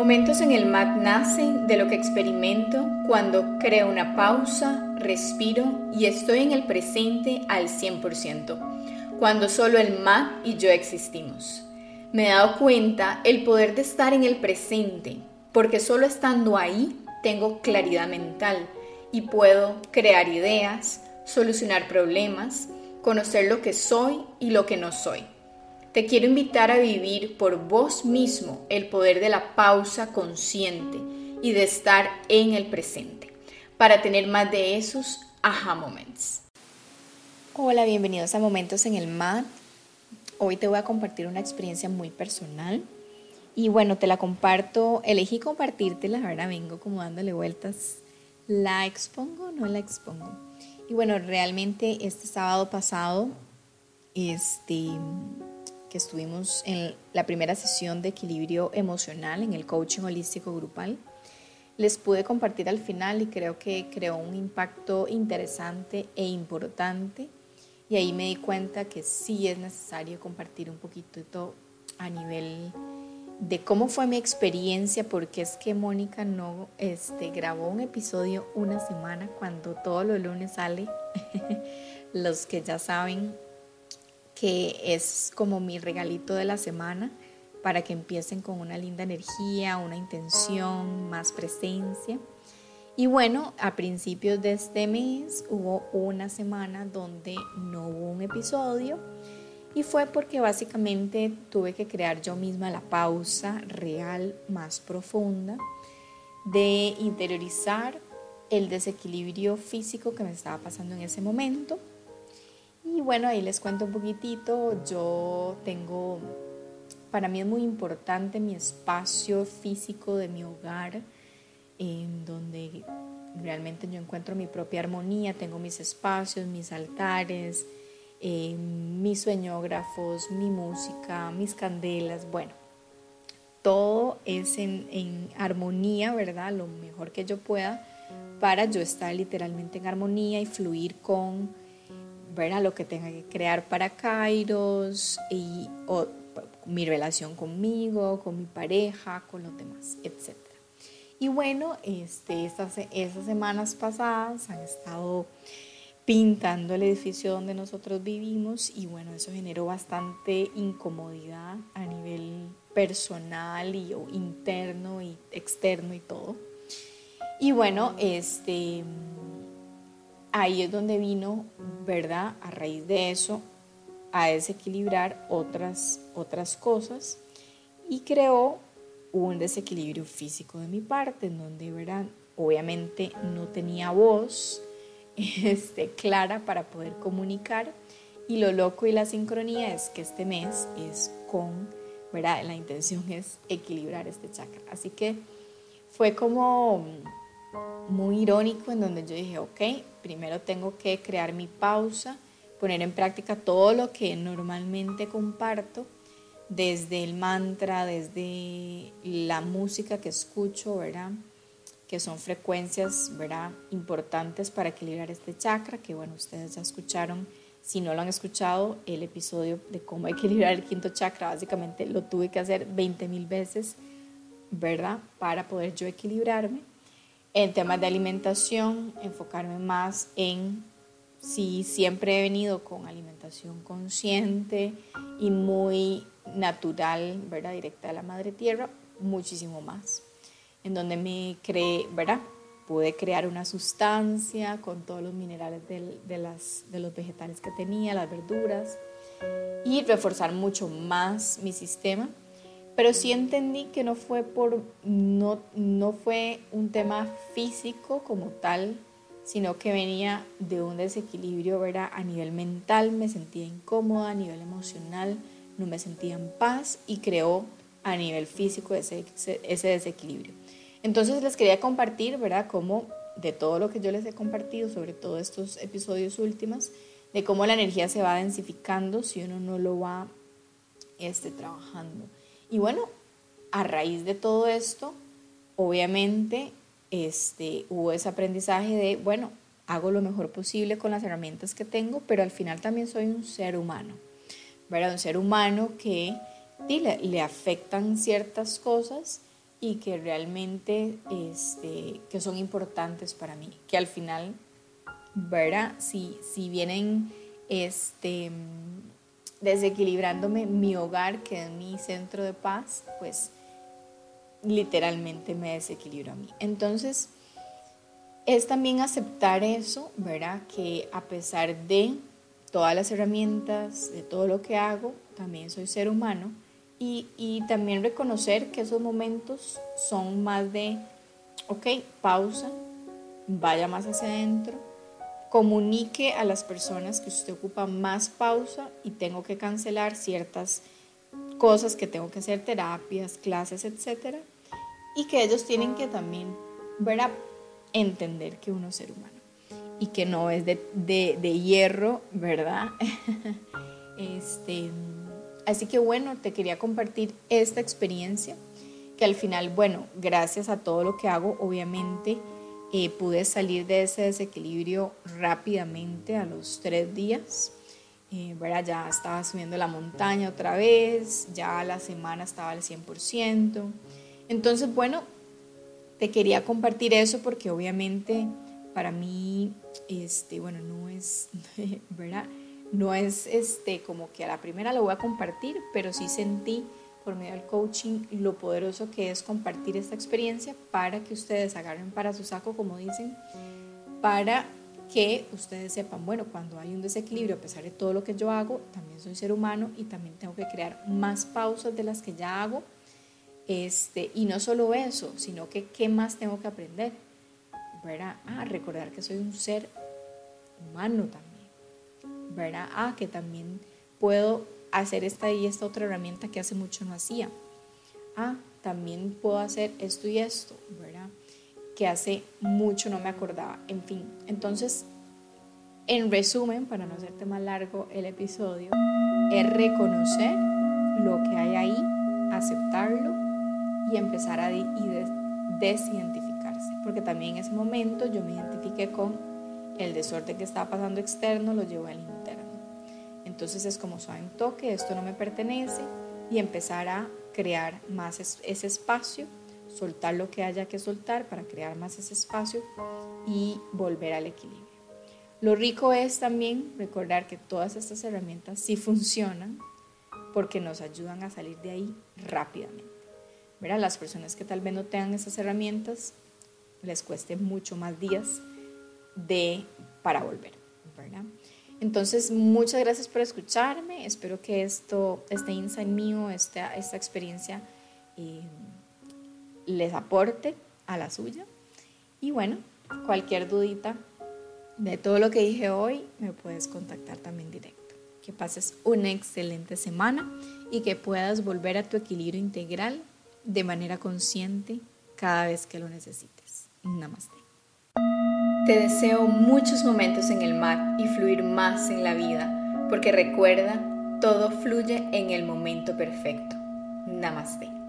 Momentos en el MAT nacen de lo que experimento cuando creo una pausa, respiro y estoy en el presente al 100%, cuando solo el MAT y yo existimos. Me he dado cuenta el poder de estar en el presente, porque solo estando ahí tengo claridad mental y puedo crear ideas, solucionar problemas, conocer lo que soy y lo que no soy. Te quiero invitar a vivir por vos mismo el poder de la pausa consciente y de estar en el presente para tener más de esos aha moments. Hola, bienvenidos a Momentos en el MAD. Hoy te voy a compartir una experiencia muy personal y bueno, te la comparto, elegí compartírtela, ahora vengo como dándole vueltas. ¿La expongo o no la expongo? Y bueno, realmente este sábado pasado, este, que estuvimos en la primera sesión de equilibrio emocional en el coaching holístico grupal. Les pude compartir al final y creo que creó un impacto interesante e importante. Y ahí me di cuenta que sí es necesario compartir un poquito a nivel de cómo fue mi experiencia, porque es que Mónica no este, grabó un episodio una semana cuando todos los lunes sale. Los que ya saben que es como mi regalito de la semana para que empiecen con una linda energía, una intención, más presencia. Y bueno, a principios de este mes hubo una semana donde no hubo un episodio y fue porque básicamente tuve que crear yo misma la pausa real más profunda de interiorizar el desequilibrio físico que me estaba pasando en ese momento y bueno, ahí les cuento un poquitito. Yo tengo, para mí es muy importante mi espacio físico de mi hogar, en donde realmente yo encuentro mi propia armonía. Tengo mis espacios, mis altares, eh, mis sueñógrafos, mi música, mis candelas. Bueno, todo es en, en armonía, ¿verdad? Lo mejor que yo pueda para yo estar literalmente en armonía y fluir con a lo que tenga que crear para Kairos y mi relación conmigo, con mi pareja, con los demás, etc. Y bueno, este, estas, estas semanas pasadas han estado pintando el edificio donde nosotros vivimos y bueno, eso generó bastante incomodidad a nivel personal y interno y externo y todo. Y bueno, este ahí es donde vino, ¿verdad? A raíz de eso, a desequilibrar otras, otras cosas y creó un desequilibrio físico de mi parte, en donde, ¿verdad? Obviamente no tenía voz este, clara para poder comunicar. Y lo loco y la sincronía es que este mes es con, ¿verdad? La intención es equilibrar este chakra. Así que fue como muy irónico en donde yo dije, ok, primero tengo que crear mi pausa, poner en práctica todo lo que normalmente comparto, desde el mantra, desde la música que escucho, ¿verdad? Que son frecuencias, ¿verdad? Importantes para equilibrar este chakra, que bueno, ustedes ya escucharon. Si no lo han escuchado, el episodio de cómo equilibrar el quinto chakra, básicamente lo tuve que hacer 20 mil veces, ¿verdad? Para poder yo equilibrarme. En temas de alimentación, enfocarme más en si siempre he venido con alimentación consciente y muy natural, ¿verdad? Directa de la madre tierra, muchísimo más. En donde me creé, ¿verdad? Pude crear una sustancia con todos los minerales de, las, de los vegetales que tenía, las verduras, y reforzar mucho más mi sistema pero sí entendí que no fue por no, no fue un tema físico como tal, sino que venía de un desequilibrio, ¿verdad? A nivel mental me sentía incómoda, a nivel emocional no me sentía en paz y creó a nivel físico ese, ese desequilibrio. Entonces les quería compartir, ¿verdad? Cómo de todo lo que yo les he compartido, sobre todo estos episodios últimos, de cómo la energía se va densificando si uno no lo va este, trabajando. Y bueno, a raíz de todo esto, obviamente este, hubo ese aprendizaje de, bueno, hago lo mejor posible con las herramientas que tengo, pero al final también soy un ser humano, ¿verdad? Un ser humano que le, le afectan ciertas cosas, y que realmente este, que son importantes para mí, que al final, ¿verdad? Si, si vienen este, desequilibrándome mi hogar, que es mi centro de paz, pues literalmente me desequilibro a mí. Entonces, es también aceptar eso, ¿verdad? Que a pesar de todas las herramientas, de todo lo que hago, también soy ser humano y, también reconocer que esos momentos son más de, ok, pausa, vaya más hacia adentro, comunique a las personas que usted ocupa más pausa y tengo que cancelar ciertas cosas que tengo que hacer, terapias, clases, etc. Y que ellos tienen que también, ¿verdad? Entender que uno es ser humano y que no es de, de, de hierro, ¿verdad? este Así que bueno, te quería compartir esta experiencia que al final, bueno, gracias a todo lo que hago, obviamente eh, pude salir de ese desequilibrio rápidamente a los tres días. Eh, ya estaba subiendo la montaña otra vez, ya la semana estaba al 100%. Entonces, bueno, te quería compartir eso porque obviamente para mí, este, bueno, no es, ¿verdad? No es este, como que a la primera lo voy a compartir, pero sí sentí por medio del coaching lo poderoso que es compartir esta experiencia para que ustedes agarren para su saco, como dicen, para que ustedes sepan, bueno, cuando hay un desequilibrio, a pesar de todo lo que yo hago, también soy ser humano y también tengo que crear más pausas de las que ya hago. Este, y no solo eso, sino que qué más tengo que aprender. ¿verdad? Ah, recordar que soy un ser humano también ¿verdad? Ah, que también puedo hacer esta y esta otra herramienta que hace mucho no hacía. Ah, también puedo hacer esto y esto, ¿verdad? Que hace mucho no me acordaba. En fin, entonces, en resumen, para no hacerte más largo el episodio, es reconocer lo que hay ahí, aceptarlo y empezar a desidentificarse. Porque también en ese momento yo me identifiqué con el desorden que estaba pasando externo, lo llevo al entonces es como suave un toque, esto no me pertenece y empezar a crear más ese espacio, soltar lo que haya que soltar para crear más ese espacio y volver al equilibrio. Lo rico es también recordar que todas estas herramientas sí funcionan porque nos ayudan a salir de ahí rápidamente. Mira, Las personas que tal vez no tengan esas herramientas les cueste mucho más días de para volver, ¿verdad? Entonces, muchas gracias por escucharme. Espero que esto, este insight mío, esta, esta experiencia eh, les aporte a la suya. Y bueno, cualquier dudita de todo lo que dije hoy, me puedes contactar también directo. Que pases una excelente semana y que puedas volver a tu equilibrio integral de manera consciente cada vez que lo necesites. Namaste. Te deseo muchos momentos en el mar y fluir más en la vida, porque recuerda, todo fluye en el momento perfecto. Namaste.